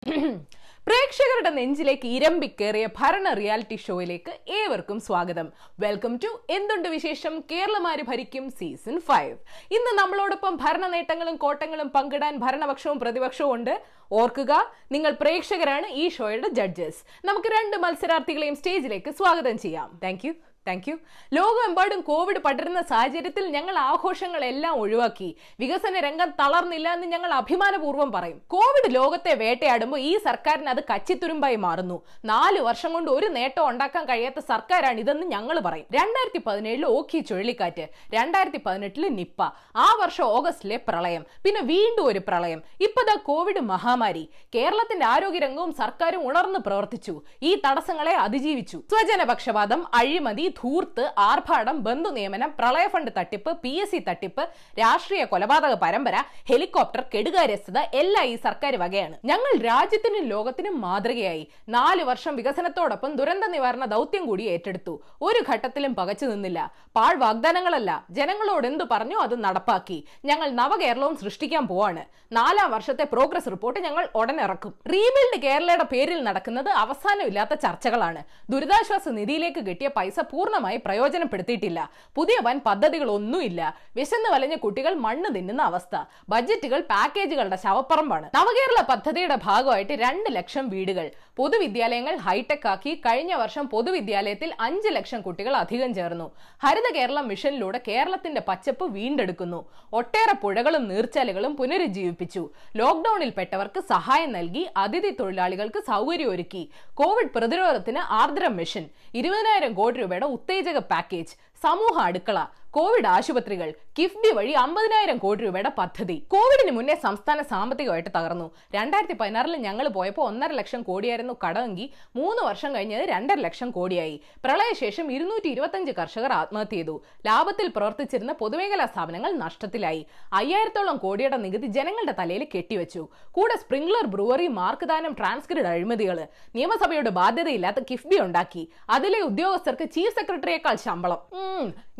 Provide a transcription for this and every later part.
പ്രേക്ഷകരുടെ നെഞ്ചിലേക്ക് ഇരമ്പിക്കേറിയ ഭരണ റിയാലിറ്റി ഷോയിലേക്ക് ഏവർക്കും സ്വാഗതം. വെൽക്കം ടു എന്തുണ്ട് വിശേഷം? കേരളമാര് ഭരിക്കും സീസൺ ഫൈവ് ഇന്ന് നമ്മളോടൊപ്പം ഭരണ നേട്ടങ്ങളും കോട്ടങ്ങളും പങ്കിടാൻ ഭരണപക്ഷവും പ്രതിപക്ഷവും ഉണ്ട്. ഓർക്കുക നിങ്ങൾ പ്രേക്ഷകരാണ് ഈ ഷോയുടെ ജഡ്ജസ് നമുക്ക് രണ്ട് മത്സരാർത്ഥികളെയും സ്റ്റേജിലേക്ക് സ്വാഗതം ചെയ്യാം. താങ്ക് താങ്ക് യു ലോകമെമ്പാടും കോവിഡ് പടരുന്ന സാഹചര്യത്തിൽ ഞങ്ങൾ ആഘോഷങ്ങളെല്ലാം ഒഴിവാക്കി. വികസന രംഗം തളർന്നില്ല എന്ന് ഞങ്ങൾ അഭിമാനപൂർവം പറയും. കോവിഡ് ലോകത്തെ വേട്ടയാടുമ്പോൾ ഈ സർക്കാരിന് അത് കച്ചിത്തുരുമ്പായി മാറുന്നു. നാല് വർഷം കൊണ്ട് ഒരു നേട്ടം ഉണ്ടാക്കാൻ കഴിയാത്ത സർക്കാരാണ് ഇതെന്ന് ഞങ്ങൾ പറയും. രണ്ടായിരത്തി പതിനേഴിൽ ഓഖി ചുഴലിക്കാറ്റ് രണ്ടായിരത്തി പതിനെട്ടിൽ നിപ്പ ആ വർഷം ഓഗസ്റ്റിലെ പ്രളയം പിന്നെ വീണ്ടും ഒരു പ്രളയം. ഇപ്പതാ കോവിഡ് മഹാമാരി. കേരളത്തിന്റെ ആരോഗ്യരംഗവും സർക്കാരും ഉണർന്ന് പ്രവർത്തിച്ചു. ഈ തടസ്സങ്ങളെ അതിജീവിച്ചു. സ്വജനപക്ഷപാതം അഴിമതി ധൂർത്ത് ആർഭാടം ബന്ധു നിയമനം പ്രളയ ഫണ്ട് തട്ടിപ്പ് പി എസ് സി തട്ടിപ്പ് രാഷ്ട്രീയ കൊലപാതക പരമ്പര ഹെലികോപ്റ്റർ കെടുകാര്യസ്ഥത എല്ലാം ഈ സർക്കാർ വകയാണ്. ഞങ്ങൾ രാജ്യത്തിനും ലോകത്തിനും മാതൃകയായി. നാല് വർഷം വികസനത്തോടൊപ്പം ദുരന്ത നിവാരണ ദൗത്യം കൂടി ഏറ്റെടുത്തു. ഒരു ഘട്ടത്തിലും പകച്ചു നിന്നില്ല. പാഴ് വാഗ്ദാനങ്ങളല്ല. ജനങ്ങളോട് എന്തു പറഞ്ഞു അത് നടപ്പാക്കി. ഞങ്ങൾ നവകേരളവും സൃഷ്ടിക്കാൻ പോവാണ്. നാലാം വർഷത്തെ പ്രോഗ്രസ് റിപ്പോർട്ട് ഞങ്ങൾ ഉടനെ ഇറക്കും. റീബിൽഡ് കേരളയുടെ പേരിൽ നടക്കുന്നത് അവസാനമില്ലാത്ത ചർച്ചകളാണ്. ദുരിതാശ്വാസ നിധിയിലേക്ക് കിട്ടിയ പൈസ പൂർണമായി പ്രയോജനപ്പെടുത്തിയിട്ടില്ല. പുതിയ വൻ പദ്ധതികളൊന്നുമില്ല. വിശന്ന് വലഞ്ഞ കുട്ടികൾ മണ്ണ് തിന്നുന്ന അവസ്ഥ. ബജറ്റുകൾ പാക്കേജുകളുടെ ശവപ്പറമ്പാണ്. നവകേരള പദ്ധതിയുടെ ഭാഗമായിട്ട് രണ്ട് ലക്ഷം വീടുകൾ. പൊതുവിദ്യാലയങ്ങൾ ഹൈടെക് ആക്കി കഴിഞ്ഞ വർഷം പൊതുവിദ്യാലയത്തിൽ അഞ്ച് ലക്ഷം കുട്ടികൾ അധികം ചേർന്നു. ഹരിത കേരളം മിഷനിലൂടെ കേരളത്തിന്റെ പച്ചപ്പ് വീണ്ടെടുക്കുന്നു. ഒട്ടേറെ പുഴകളും നീർച്ചാലുകളും പുനരുജ്ജീവിപ്പിച്ചു. ലോക്ഡൌണിൽ പെട്ടവർക്ക് സഹായം നൽകി അതിഥി തൊഴിലാളികൾക്ക് സൗകര്യമൊരുക്കി. കോവിഡ് പ്രതിരോധത്തിന് ആർദ്രം മിഷൻ. ഇരുപതിനായിരം കോടി രൂപയുടെ 우때 제가 package സമൂഹ അടുക്കള കോവിഡ് ആശുപത്രികൾ കിഫ്ബി വഴി അമ്പതിനായിരം കോടി രൂപയുടെ പദ്ധതി. കോവിഡിന് മുന്നേ സംസ്ഥാന സാമ്പത്തികമായിട്ട് തകർന്നു. രണ്ടായിരത്തി പതിനാറിൽ ഞങ്ങൾ പോയപ്പോൾ ഒന്നര ലക്ഷം കോടിയായിരുന്നു കടമെങ്കിൽ മൂന്ന് വർഷം കഴിഞ്ഞത് രണ്ടര ലക്ഷം കോടിയായി. പ്രളയശേഷം ഇരുന്നൂറ്റി ഇരുപത്തഞ്ച് കർഷകർ ആത്മഹത്യ ചെയ്തു. ലാഭത്തിൽ പ്രവർത്തിച്ചിരുന്ന പൊതുമേഖലാ സ്ഥാപനങ്ങൾ നഷ്ടത്തിലായി. അയ്യായിരത്തോളം കോടിയുടെ നികുതി ജനങ്ങളുടെ തലയിൽ കെട്ടിവെച്ചു. കൂടെ സ്പ്രിംഗ്ലർ ബ്രൂവറി മാർക്ക്ദാനം ട്രാൻസ്ക്രിഡ് അഴിമതികൾ നിയമസഭയുടെ ബാധ്യതയില്ലാത്ത കിഫ്ബി ഉണ്ടാക്കി. അതിലെ ഉദ്യോഗസ്ഥർക്ക് ചീഫ് സെക്രട്ടറിയേക്കാൾ ശമ്പളം.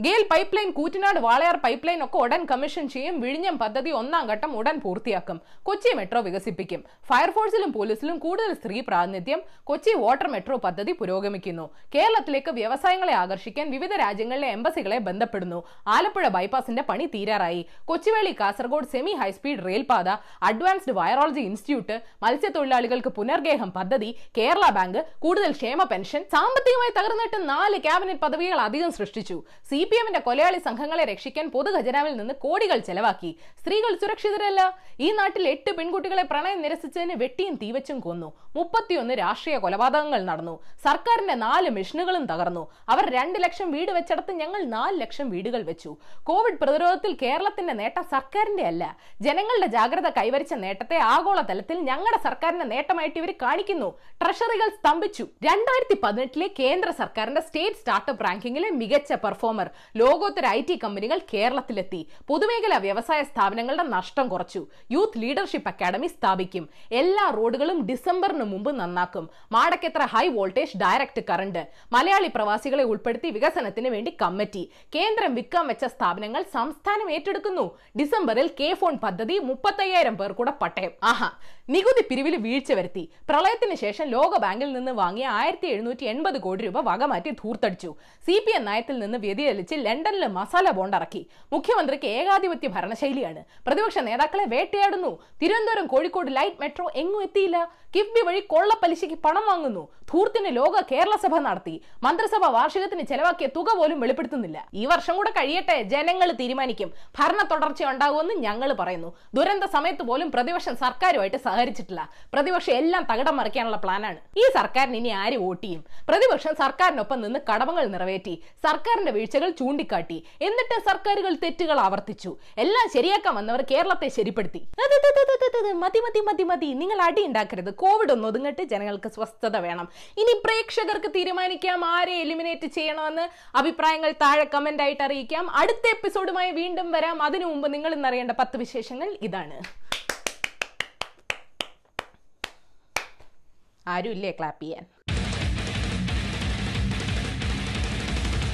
GAIL pipe line Koottanad Walayar pipe line ഒക്കെ ഉടൻ കമ്മീഷൻ ചെയ്യും. വിഴിഞ്ഞം പദ്ധതി ഒന്നാം ഘട്ടം ഉടൻ പൂർത്തിയാക്കും. കൊച്ചി മെട്രോ വികസിപ്പിക്കും. ഫയർഫോഴ്സിലും പോലീസിലും കൂടുതൽ സ്ത്രീ പ്രാതിനിധ്യം. കൊച്ചി വാട്ടർ മെട്രോ പദ്ധതി പുരോഗമിക്കുന്നു. കേരളത്തിലേക്ക് വ്യവസായങ്ങളെ ആകർഷിക്കാൻ വിവിധ രാജ്യങ്ങളിലെ എംബസികളെ ബന്ധപ്പെടുന്നു. ആലപ്പുഴ ബൈപ്പാസിന്റെ പണി തീരാറായി. Kochuveli Kasaragod semi high speed റെയിൽപാത advanced virology institute മത്സ്യത്തൊഴിലാളികൾക്ക് പുനർഗേഹം പദ്ധതി കേരള ബാങ്ക് കൂടുതൽ ക്ഷേമ പെൻഷൻ സാമ്പത്തികമായി തകർന്നിട്ട് നാല് ക്യാബിനറ്റ് പദവികൾ അധികം സൃഷ്ടിച്ചു. സി പി എമ്മിന്റെ കൊലയാളി സംഘങ്ങളെ രക്ഷിക്കാൻ പൊതുഖജനാവിൽ നിന്ന് കോടികൾ ചെലവാക്കി. സ്ത്രീകൾ സുരക്ഷിതരല്ല. ഈ നാട്ടിൽ എട്ട് പെൺകുട്ടികളെ പ്രണയം നിരസിച്ചതിന് വെട്ടിയും തീവച്ചും കൊന്നു. മുപ്പത്തിയൊന്ന് രാഷ്ട്രീയ കൊലപാതകങ്ങൾ നടന്നു. സർക്കാരിന്റെ നാല് മിഷനുകളും തകർന്നു. അവർ രണ്ട് ലക്ഷം വീട് വെച്ചടത്ത് ഞങ്ങൾ നാല് ലക്ഷം വീടുകൾ വെച്ചു. കോവിഡ് പ്രതിരോധത്തിൽ കേരളത്തിന്റെ നേട്ടം സർക്കാരിന്റെ അല്ല. ജനങ്ങളുടെ ജാഗ്രത കൈവരിച്ച നേട്ടത്തെ ആഗോളതലത്തിൽ ഞങ്ങളുടെ സർക്കാരിന്റെ നേട്ടമായിട്ട് ഇവർ കാണിക്കുന്നു. ട്രഷറികൾ സ്തംഭിച്ചു. രണ്ടായിരത്തി പതിനെട്ടിലെ കേന്ദ്ര സർക്കാരിന്റെ സ്റ്റേറ്റ് സ്റ്റാർട്ടപ്പ് റാങ്കിങ്ങിലെ മികച്ച പെർഫോമർ ലോകോത്തര ഐ ടി കമ്പനികൾ കേരളത്തിലെത്തി. പൊതുമേഖലാ വ്യവസായ സ്ഥാപനങ്ങളുടെ നഷ്ടം കുറച്ചു. യൂത്ത് ലീഡർഷിപ്പ് അക്കാദമി സ്ഥാപിക്കും. എല്ലാ റോഡുകളും ഡിസംബറിന് മുമ്പ് നന്നാക്കും. മാടക്കെത്ര high voltage direct current. Malayali പ്രവാസികളെ ഉൾപ്പെടുത്തി വികസനത്തിന് വേണ്ടി കമ്മിറ്റി. കേന്ദ്രം വിൽക്കാൻ വെച്ച സ്ഥാപനങ്ങൾ സംസ്ഥാനം ഏറ്റെടുക്കുന്നു. ഡിസംബറിൽ കെ ഫോൺ പദ്ധതി മുപ്പത്തയ്യായിരം പേർ കൂടെ പട്ടയം. ആഹാ നികുതി പിരിവിൽ വീഴ്ച വരുത്തി. പ്രളയത്തിന് ശേഷം ലോകബാങ്കിൽ നിന്ന് വാങ്ങിയ ആയിരത്തി എഴുന്നൂറ്റി എൺപത് കോടി രൂപ വകമാറ്റി ധൂർത്തടിച്ചു. സി പി എം നയത്തിൽ നിന്ന് വ്യതിചലിച്ച് ലണ്ടനിൽ മസാല ബോണ്ട് ഇറക്കി. മുഖ്യമന്ത്രിക്ക് ഏകാധിപത്യ ഭരണശൈലിയാണ്. പ്രതിപക്ഷ നേതാക്കളെ വേട്ടയാടുന്നു. തിരുവനന്തപുരം കോഴിക്കോട് ലൈറ്റ് മെട്രോ എങ്ങും എത്തിയില്ല. കിഫ്ബി വഴി കൊള്ളപ്പലിശയ്ക്ക് പണം വാങ്ങുന്നു. ധൂർത്തിന് ലോക കേരള സഭ നടത്തി. മന്ത്രിസഭ വാർഷികത്തിന് ചെലവാക്കിയ തുക പോലും വെളിപ്പെടുത്തുന്നില്ല. ഈ വർഷം കൂടെ കഴിയട്ടെ ജനങ്ങൾ തീരുമാനിക്കും. ഭരണ തുടർച്ച ഉണ്ടാകുമെന്ന് ഞങ്ങൾ പറയുന്നു. ദുരന്ത സമയത്ത് പോലും പ്രതിപക്ഷം സർക്കാരുമായിട്ട് സഹകരിച്ചിട്ടില്ല. പ്രതിപക്ഷം എല്ലാം തകിടം മറിക്കാനുള്ള പ്ലാനാണ്. ഈ സർക്കാരിന് ഇനി ആര് വോട്ട് ചെയ്യും? പ്രതിപക്ഷം സർക്കാരിനൊപ്പം നിന്ന് കടമകൾ നിറവേറ്റി. സർക്കാരിന്റെ വീഴ്ചകൾ ചൂണ്ടിക്കാട്ടി. എന്നിട്ട് സർക്കാരുകൾ തെറ്റുകൾ ആവർത്തിച്ചു. എല്ലാം ശരിയാക്കാൻ വന്നവർ കേരളത്തെ ശരിപ്പെടുത്തി. മതി മതി മതി മതി. നിങ്ങൾ അടി ഉണ്ടാക്കരുത്. കോവിഡ് ഒന്ന് ഒതുങ്ങട്ട് ജനങ്ങൾക്ക് സ്വസ്ഥത വേണം. ഇനി പ്രേക്ഷകർക്ക് തീരുമാനിക്കാം ആരെ എലിമിനേറ്റ് ചെയ്യണമെന്ന് അഭിപ്രായങ്ങൾ താഴെ കമന്റ് ആയിട്ട് അറിയിക്കാം. അടുത്ത എപ്പിസോഡുമായി വീണ്ടും വരാം. അതിനു മുമ്പ് നിങ്ങൾ ഇന്നറിയേണ്ട പത്ത് വിശേഷങ്ങൾ ഇതാണ്. ആരുമില്ലേ ക്ലാപ്പ് ചെയ്യാൻ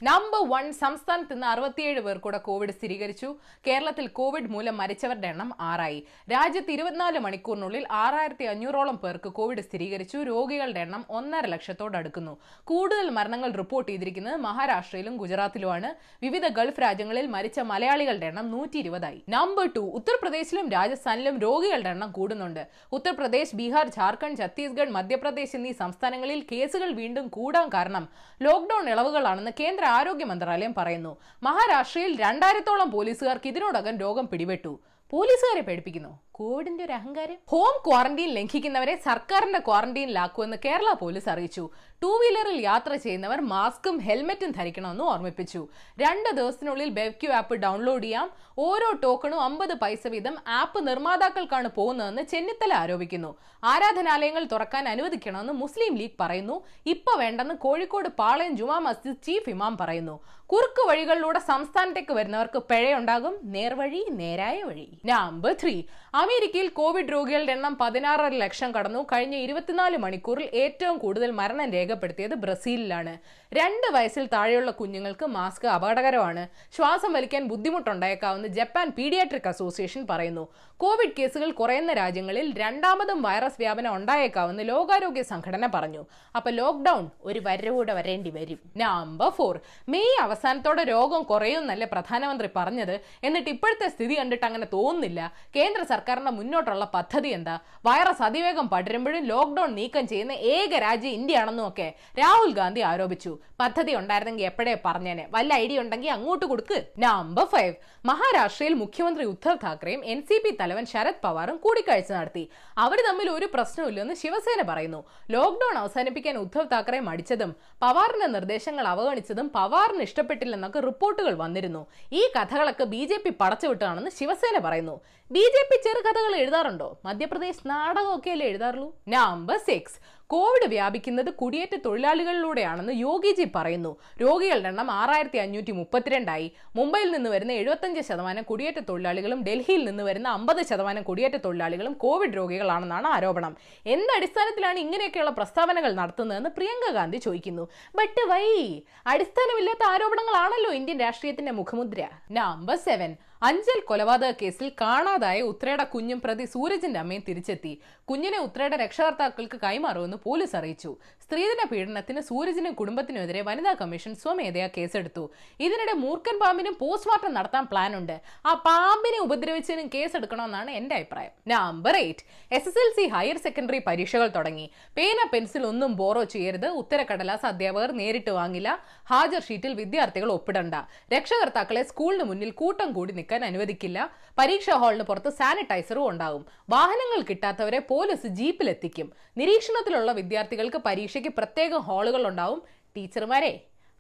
നമ്പർ വൺ സംസ്ഥാനത്ത് ഇന്ന് അറുപത്തിയേഴ് പേർ കൂടെ കോവിഡ് സ്ഥിരീകരിച്ചു. കേരളത്തിൽ കോവിഡ് മൂലം മരിച്ചവരുടെ എണ്ണം ആറായി. രാജ്യത്ത് ഇരുപത്തിനാല് മണിക്കൂറിനുള്ളിൽ ആറായിരത്തി അഞ്ഞൂറോളം പേർക്ക് കോവിഡ് സ്ഥിരീകരിച്ചു. രോഗികളുടെ എണ്ണം ഒന്നര ലക്ഷത്തോട് അടുക്കുന്നു. കൂടുതൽ മരണങ്ങൾ റിപ്പോർട്ട് ചെയ്തിരിക്കുന്നത് മഹാരാഷ്ട്രയിലും ഗുജറാത്തിലുമാണ്. വിവിധ ഗൾഫ് രാജ്യങ്ങളിൽ മരിച്ച മലയാളികളുടെ എണ്ണം നൂറ്റി ഇരുപതായി നമ്പർ ടു ഉത്തർപ്രദേശിലും രാജസ്ഥാനിലും രോഗികളുടെ എണ്ണം കൂടുന്നുണ്ട്. ഉത്തർപ്രദേശ് ബീഹാർ ജാർഖണ്ഡ് ഛത്തീസ്ഗഡ് മധ്യപ്രദേശ് എന്നീ സംസ്ഥാനങ്ങളിൽ കേസുകൾ വീണ്ടും കൂടാൻ കാരണം ലോക്ഡൌൺ ഇളവുകളാണെന്ന് കേന്ദ്ര ആരോഗ്യ മന്ത്രാലയം പറയുന്നു മഹാരാഷ്ട്രയിൽ രണ്ടായിരത്തോളം പോലീസുകാർക്ക് ഇതിനോടകം രോഗം പിടിപെട്ടു. പോലീസുകാരെ പേടിപ്പിക്കുന്നു. കോവിഡിന്റെ ഒരു അഹങ്കാരം? ഹോം ക്വാറന്റീൻ ലംഘിക്കുന്നവരെ സർക്കാരിന്റെ ക്വാറന്റീനിലാക്കുമെന്ന് കേരള പോലീസ് അറിയിച്ചു. ടൂ വീലറിൽ യാത്ര ചെയ്യുന്നവർ മാസ്കും ഹെൽമറ്റും ധരിക്കണമെന്ന് ഓർമ്മിപ്പിച്ചു. രണ്ട് ദിവസത്തിനുള്ളിൽ ബെവ്ക്യൂ ആപ്പ് ഡൗൺലോഡ് ചെയ്യാം. ഓരോ ടോക്കണും അമ്പത് പൈസ വീതം ആപ്പ് നിർമ്മാതാക്കൾക്കാണ് പോകുന്നതെന്ന് ചെന്നിത്തല ആരോപിക്കുന്നു. ആരാധനാലയങ്ങൾ തുറക്കാൻ അനുവദിക്കണമെന്ന് മുസ്ലിം ലീഗ് പറയുന്നു. ഇപ്പൊ വേണ്ടെന്ന് കോഴിക്കോട് പാളയം ജുമാ മസ്ജിദ് ചീഫ് ഇമാം പറയുന്നു. കുറുക്ക് വഴികളിലൂടെ സംസ്ഥാനത്തേക്ക് വരുന്നവർക്ക് പിഴയുണ്ടാകും. നേർവഴി നേരായ വഴി. നമ്പർ ത്രീ അമേരിക്കയിൽ കോവിഡ് രോഗികളുടെ എണ്ണം പതിനാറര ലക്ഷം കടന്നു. കഴിഞ്ഞ ഇരുപത്തിനാല് മണിക്കൂറിൽ ഏറ്റവും കൂടുതൽ മരണം രേഖപ്പെടുത്തിയത് ബ്രസീലിലാണ്. രണ്ട് വയസ്സിൽ താഴെയുള്ള കുഞ്ഞുങ്ങൾക്ക് മാസ്ക് അപകടകരമാണ്. ശ്വാസം വലിക്കാൻ ബുദ്ധിമുട്ടുണ്ടായേക്കാവുന്ന ജപ്പാൻ പീഡിയാട്രിക് അസോസിയേഷൻ പറയുന്നു. കോവിഡ് കേസുകൾ കുറയുന്ന രാജ്യങ്ങളിൽ രണ്ടാമതും വൈറസ് വ്യാപനം ഉണ്ടായേക്കാവുന്ന ലോകാരോഗ്യ സംഘടന പറഞ്ഞു. അപ്പൊ ലോക്ക്ഡൌൺ ഒരു വരവൂടെ വരേണ്ടി വരും. Number four. മെയ് അവസാനത്തോടെ രോഗം കുറയുമെന്നല്ലേ പ്രധാനമന്ത്രി പറഞ്ഞത്? എന്നിട്ട് ഇപ്പോഴത്തെ സ്ഥിതി കണ്ടിട്ട് അങ്ങനെ തോന്നുന്നില്ല. കേന്ദ്ര സർക്കാരിന്റെ മുന്നോട്ടുള്ള പദ്ധതി എന്താ? വൈറസ് അതിവേഗം പടരുമ്പോഴും ലോക്ക്ഡൌൺ നീക്കം ചെയ്യുന്ന ഏക രാജ്യം ഇന്ത്യയാണെന്നും ഒക്കെ രാഹുൽ ഗാന്ധി ആരോപിച്ചു. പദ്ധതി ഉണ്ടായിരുന്നെങ്കിൽ എപ്പോഴേ പറഞ്ഞേനെ? വല്ല ഐഡിയ ഉണ്ടെങ്കിൽ അങ്ങോട്ട് കൊടുക്ക്. നമ്പർ ഫൈവ് മഹാരാഷ്ട്രയിൽ മുഖ്യമന്ത്രി ഉദ്ധവ് താക്കറെയും എൻ സി പി തലവൻ ശരത് പവാറും കൂടിക്കാഴ്ച നടത്തി. അവർ തമ്മിൽ ഒരു പ്രശ്നമില്ലെന്ന് ശിവസേന പറയുന്നു. ലോക്ക്ഡൌൺ അവസാനിപ്പിക്കാൻ ഉദ്ധവ് താക്കറെ മടിച്ചതും പവാറിന്റെ നിർദ്ദേശങ്ങൾ അവഗണിച്ചതും പവാറിന് ഇഷ്ടപ്പെട്ടില്ലെന്നൊക്കെ റിപ്പോർട്ടുകൾ വന്നിരുന്നു. ഈ കഥകളൊക്കെ ബി ജെ പി പടച്ചുവിട്ടാണെന്ന് ശിവസേന പറയുന്നു. ബി ജെ പി ചെറുകഥകൾ എഴുതാറുണ്ടോ? മധ്യപ്രദേശ് നാടകമൊക്കെ അല്ലേ എഴുതാറുള്ളൂ? നമ്പർ സിക്സ് കോവിഡ് വ്യാപിക്കുന്നത് കുടിയേറ്റ തൊഴിലാളികളിലൂടെയാണെന്ന് യോഗിജി പറയുന്നു. രോഗികളുടെ എണ്ണം ആറായിരത്തി അഞ്ഞൂറ്റി മുപ്പത്തിരണ്ടായി മുംബൈയിൽ നിന്ന് വരുന്ന എഴുപത്തഞ്ച് ശതമാനം കുടിയേറ്റ തൊഴിലാളികളും ഡൽഹിയിൽ നിന്ന് വരുന്ന അമ്പത് ശതമാനം കുടിയേറ്റ തൊഴിലാളികളും കോവിഡ് രോഗികളാണെന്നാണ് ആരോപണം. എന്ത് അടിസ്ഥാനത്തിലാണ് ഇങ്ങനെയൊക്കെയുള്ള പ്രസ്താവനകൾ നടത്തുന്നതെന്ന് പ്രിയങ്ക ഗാന്ധി ചോദിക്കുന്നു. ബട്ട് വൈ അടിസ്ഥാനമില്ലാത്ത ആരോപണങ്ങളാണല്ലോ ഇന്ത്യൻ രാഷ്ട്രീയത്തിന്റെ മുഖമുദ്ര. നമ്പർ സെവൻ അഞ്ചൽ കൊലപാതക കേസിൽ കാണാതായ ഉത്രയുടെ കുഞ്ഞും പ്രതി സൂരജിന്റെ അമ്മയും തിരിച്ചെത്തി. കുഞ്ഞിനെ ഉത്രയുടെ രക്ഷകർത്താക്കൾക്ക് കൈമാറുമെന്ന് പോലീസ് അറിയിച്ചു. സ്ത്രീധന പീഡനത്തിന് സൂരജിനും കുടുംബത്തിനുമെതിരെ വനിതാ കമ്മീഷൻ സ്വമേധയാ കേസെടുത്തു. ഇതിനിടെ മൂർഖൻ പാമ്പിനും പോസ്റ്റ്മോർട്ടം നടത്താൻ പ്ലാൻ ഉണ്ട് ആ പാമ്പിനെ ഉപദ്രവിച്ചതിനും കേസെടുക്കണമെന്നാണ് എന്റെ അഭിപ്രായം. Number eight S S L C higher secondary പരീക്ഷകൾ തുടങ്ങി. പേന പെൻസിൽ ഒന്നും ബോറോ ചെയ്യരുത്. ഉത്തരക്കടലാസ് അധ്യാപകർ നേരിട്ട് വാങ്ങില്ല. ഹാജർ ഷീറ്റിൽ വിദ്യാർത്ഥികൾ ഒപ്പിടണ്ട. രക്ഷകർത്താക്കളെ സ്കൂളിന് മുന്നിൽ കൂട്ടം കൂടി നിൽക്കാൻ അനുവദിക്കില്ല. പരീക്ഷാ ഹാളിന് പുറത്ത് സാനിറ്റൈസറും ഉണ്ടാകും. വാഹനങ്ങൾ കിട്ടാത്തവരെ പോലീസ് ജീപ്പിലെത്തിക്കും. നിരീക്ഷണത്തിലുള്ള വിദ്യാർത്ഥികൾക്ക് പരീക്ഷയ്ക്ക് പ്രത്യേക ഹാളുകൾ ഉണ്ടാവും. ടീച്ചർമാരെ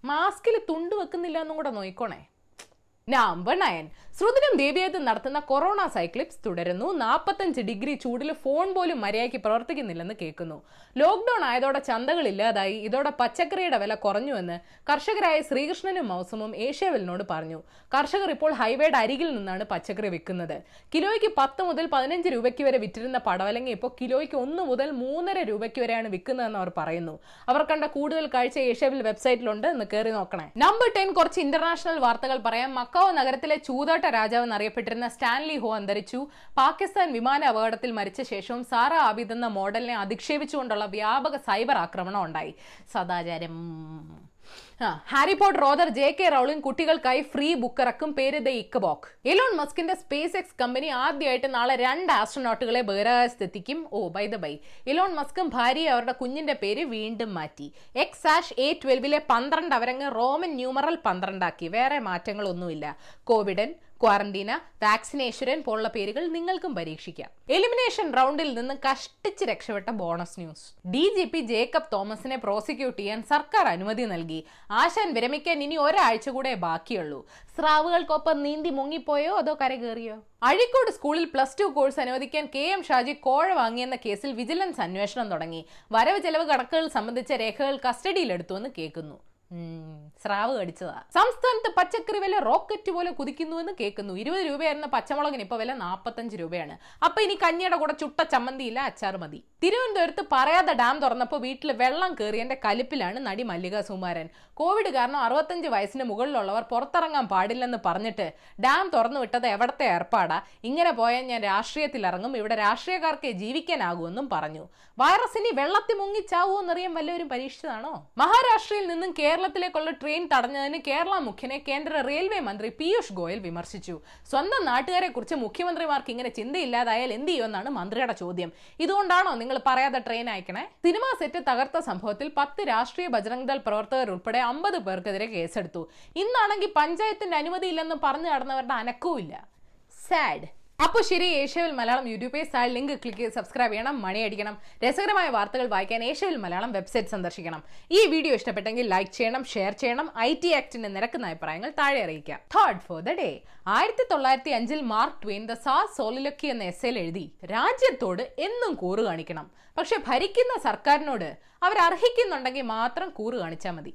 മാസ്കിൽ തുണ്ട് വെക്കുന്നില്ല എന്നും കൂടെ നോയിക്കോണേ നമ്പർ നയൻ. ശ്രുതിനും ദേവിയത്തും നടത്തുന്ന കൊറോണ സൈക്ലിപ്സ് തുടരുന്നു. നാൽപ്പത്തഞ്ച് ഡിഗ്രി ചൂടിൽ ഫോൺ പോലും മര്യാദയ്ക്ക് പ്രവർത്തിക്കുന്നില്ലെന്ന് കേൾക്കുന്നു. ലോക്ക്ഡൌൺ ആയതോടെ ചന്തകൾ ഇല്ലാതായി. ഇതോടെ പച്ചക്കറിയുടെ വില കുറഞ്ഞുവെന്ന് കർഷകരായ ശ്രീകൃഷ്ണനും മൗസമും ഏഷ്യാവിലിനോട് പറഞ്ഞു. കർഷകർ ഇപ്പോൾ ഹൈവേയുടെ അരികിൽ നിന്നാണ് പച്ചക്കറി വിൽക്കുന്നത്. കിലോയ്ക്ക് പത്ത് മുതൽ പതിനഞ്ച് രൂപയ്ക്ക് വരെ വിറ്റിരുന്ന പടവലങ്ങ ഇപ്പോൾ കിലോയ്ക്ക് ഒന്ന് മുതൽ മൂന്നര രൂപയ്ക്ക് വരെയാണ് വിൽക്കുന്നതെന്ന് അവർ പറയുന്നു. അവർ കണ്ട കൂടുതൽ കാഴ്ച ഏഷ്യാവിൽ വെബ്സൈറ്റിലുണ്ട്. എന്ന് കയറി നോക്കണേ. നമ്പർ ടെൻ കുറച്ച് ഇന്റർനാഷണൽ വാർത്തകൾ പറയാം. മക്കാവോ നഗരത്തിലെ ചൂതാട്ട രാജാവ് എന്നറിയപ്പെട്ടിരുന്ന സ്റ്റാൻലി ഹോ അന്തരിച്ചു. പാകിസ്ഥാൻ വിമാന അപകടത്തിൽ മരിച്ച ശേഷവും സാറ ആബിദ് എന്ന മോഡലിനെ അധിക്ഷേപിച്ചുകൊണ്ടുള്ള വ്യാപക സൈബർ ആക്രമണം ഉണ്ടായി. സദാചാരം. ഹാരി പോട്ടർ റോദർ ജെ കെ റൗളിംഗ് കുട്ടികൾക്കായി ഫ്രീ ബുക്ക് ഇറക്കും പേര് ദ ഇക്കബോക്ക് എലോൺ മസ്കിന്റെ സ്പേസ് എക്സ് കമ്പനി ആദ്യമായിട്ട് നാളെ രണ്ട് ആസ്ട്രോനോട്ടുകളെ ബഹിരാകാശത്തെത്തിക്കും oh by the by Elon മസ്കും ഭാര്യയും അവരുടെ കുഞ്ഞിന്റെ പേര് വീണ്ടും മാറ്റി. എക്സ് ആഷ് എ ട്വൽവിലെ പന്ത്രണ്ട് അവരങ്ങ് റോമൻ ന്യൂമറൽ പന്ത്രണ്ടാക്കി. വേറെ മാറ്റങ്ങളൊന്നുമില്ല. കോവിഡൻ ക്വാറന്റീന വാക്സിനേഷൻ പോലുള്ള പേരുകൾ നിങ്ങൾക്കും പരീക്ഷിക്കാം. എലിമിനേഷൻ റൗണ്ടിൽ നിന്ന് കഷ്ടിച്ച് രക്ഷപ്പെട്ട bonus news D G P Jacob തോമസിനെ പ്രോസിക്യൂട്ട് ചെയ്യാൻ സർക്കാർ അനുമതി നൽകി. ആശാൻ വിരമിക്കാൻ ഇനി ഒരാഴ്ച കൂടെ ബാക്കിയുള്ളൂ. സ്രാവുകൾക്കൊപ്പം നീന്തി മുങ്ങിപ്പോയോ അതോ കരകേറിയോ അഴീക്കോട് സ്കൂളിൽ പ്ലസ് ടു കോഴ്സ് അനുവദിക്കാൻ കെ എം ഷാജി കോഴ വാങ്ങിയെന്ന കേസിൽ വിജിലൻസ് അന്വേഷണം തുടങ്ങി. വരവ് ചെലവ് കണക്കുകൾ സംബന്ധിച്ച രേഖകൾ കസ്റ്റഡിയിലെടുത്തുവെന്ന് കേൾക്കുന്നു. സ്രാവ് കടിച്ചതാ. സംസ്ഥാനത്ത് പച്ചക്കറി വില റോക്കറ്റ് പോലെ കുതിക്കുന്നുവെന്ന് കേൾക്കുന്നു. ഇരുപത് രൂപയായിരുന്ന പച്ചമുളകിന് ഇപ്പൊ വില നാൽപ്പത്തഞ്ച് രൂപയാണ്. അപ്പൊ ഇനി കഞ്ഞിയുടെ കൂടെ ചുട്ട ചമ്മന്തിയില്ല അച്ചാർ മതി. തിരുവനന്തപുരത്ത് പറയാതെ ഡാം തുറന്നപ്പോൾ വീട്ടിൽ വെള്ളം കയറിയതിന്റെ കലിപ്പിലാണ് നടി മല്ലിക സുമാരൻ. കോവിഡ് കാരണം അറുപത്തഞ്ച് വയസ്സിന് മുകളിലുള്ളവർ പുറത്തിറങ്ങാൻ പാടില്ലെന്ന് പറഞ്ഞിട്ട് ഡാം തുറന്നു വിട്ടത് എവിടത്തെ ഏർപ്പാടാ? ഇങ്ങനെ പോയാൽ ഞാൻ രാഷ്ട്രീയത്തിൽ ഇറങ്ങും ഇവിടെ രാഷ്ട്രീയക്കാർക്ക് ജീവിക്കാനാകുമെന്നും പറഞ്ഞു. വൈറസ് ഇനി വെള്ളത്തിൽ മുങ്ങിച്ചാവൂ എന്നറിയാൻ വല്ലവരും പരീക്ഷിച്ചതാണോ? മഹാരാഷ്ട്രയിൽ നിന്നും കേരളത്തിലേക്കുള്ള ട്രെയിൻ തടഞ്ഞതിന് കേരള മുഖ്യനെ കേന്ദ്ര റെയിൽവേ മന്ത്രി പീയൂഷ് ഗോയൽ വിമർശിച്ചു. സ്വന്തം നാട്ടുകാരെ കുറിച്ച് മുഖ്യമന്ത്രിമാർക്ക് ഇങ്ങനെ ചിന്തയില്ലാതായാൽ എന്ത് ചെയ്യുമെന്നാണ് മന്ത്രിയുടെ ചോദ്യം. ഇതുകൊണ്ടാണോ നിങ്ങൾ പറയാതെ ട്രെയിൻ അയക്കണേ? സിനിമാ സെറ്റ് തകർത്ത സംഭവത്തിൽ പത്ത് രാഷ്ട്രീയ ബജറംഗ് ദൾ പ്രവർത്തകർ ഉൾപ്പെടെ അമ്പത് പേർക്കെതിരെ കേസെടുത്തു. ഇന്നാണെങ്കിൽ പഞ്ചായത്തിന്റെ അനുമതിയില്ലെന്ന് പറഞ്ഞു നടന്നവരുടെ അനക്കവും ഇല്ല സാഡ് അപ്പോൾ ശരി ഏഷ്യവിൽ മലയാളം യൂട്യൂബ് പേജ് താഴെ ലിങ്ക് ക്ലിക്ക് ചെയ്ത് സബ്സ്ക്രൈബ് ചെയ്യണം മണി അടിക്കണം. രസകരമായ വാർത്തകൾ വായിക്കാൻ ഏഷ്യവിൽ മലയാളം വെബ്സൈറ്റ് സന്ദർശിക്കണം. ഈ വീഡിയോ ഇഷ്ടപ്പെട്ടെങ്കിൽ ലൈക്ക് ചെയ്യണം ഷെയർ ചെയ്യണം ഐ ടി ആക്ടിന്റെ നിരക്കുന്ന അഭിപ്രായങ്ങൾ താഴെ അറിയിക്കാം. തേർഡ് ഫോർ ദ ഡേ ആയിരത്തി തൊള്ളായിരത്തി അഞ്ചിൽ മാർക്ക് ട്വീൻ ദ സാ സോളിലൊക്കി എന്ന എസ്സേൽ എഴുതി രാജ്യത്തോട് എന്നും കൂറ് കാണിക്കണം. പക്ഷെ ഭരിക്കുന്ന സർക്കാരിനോട് അവർ അർഹിക്കുന്നുണ്ടെങ്കിൽ മാത്രം കൂറ് കാണിച്ചാൽ മതി.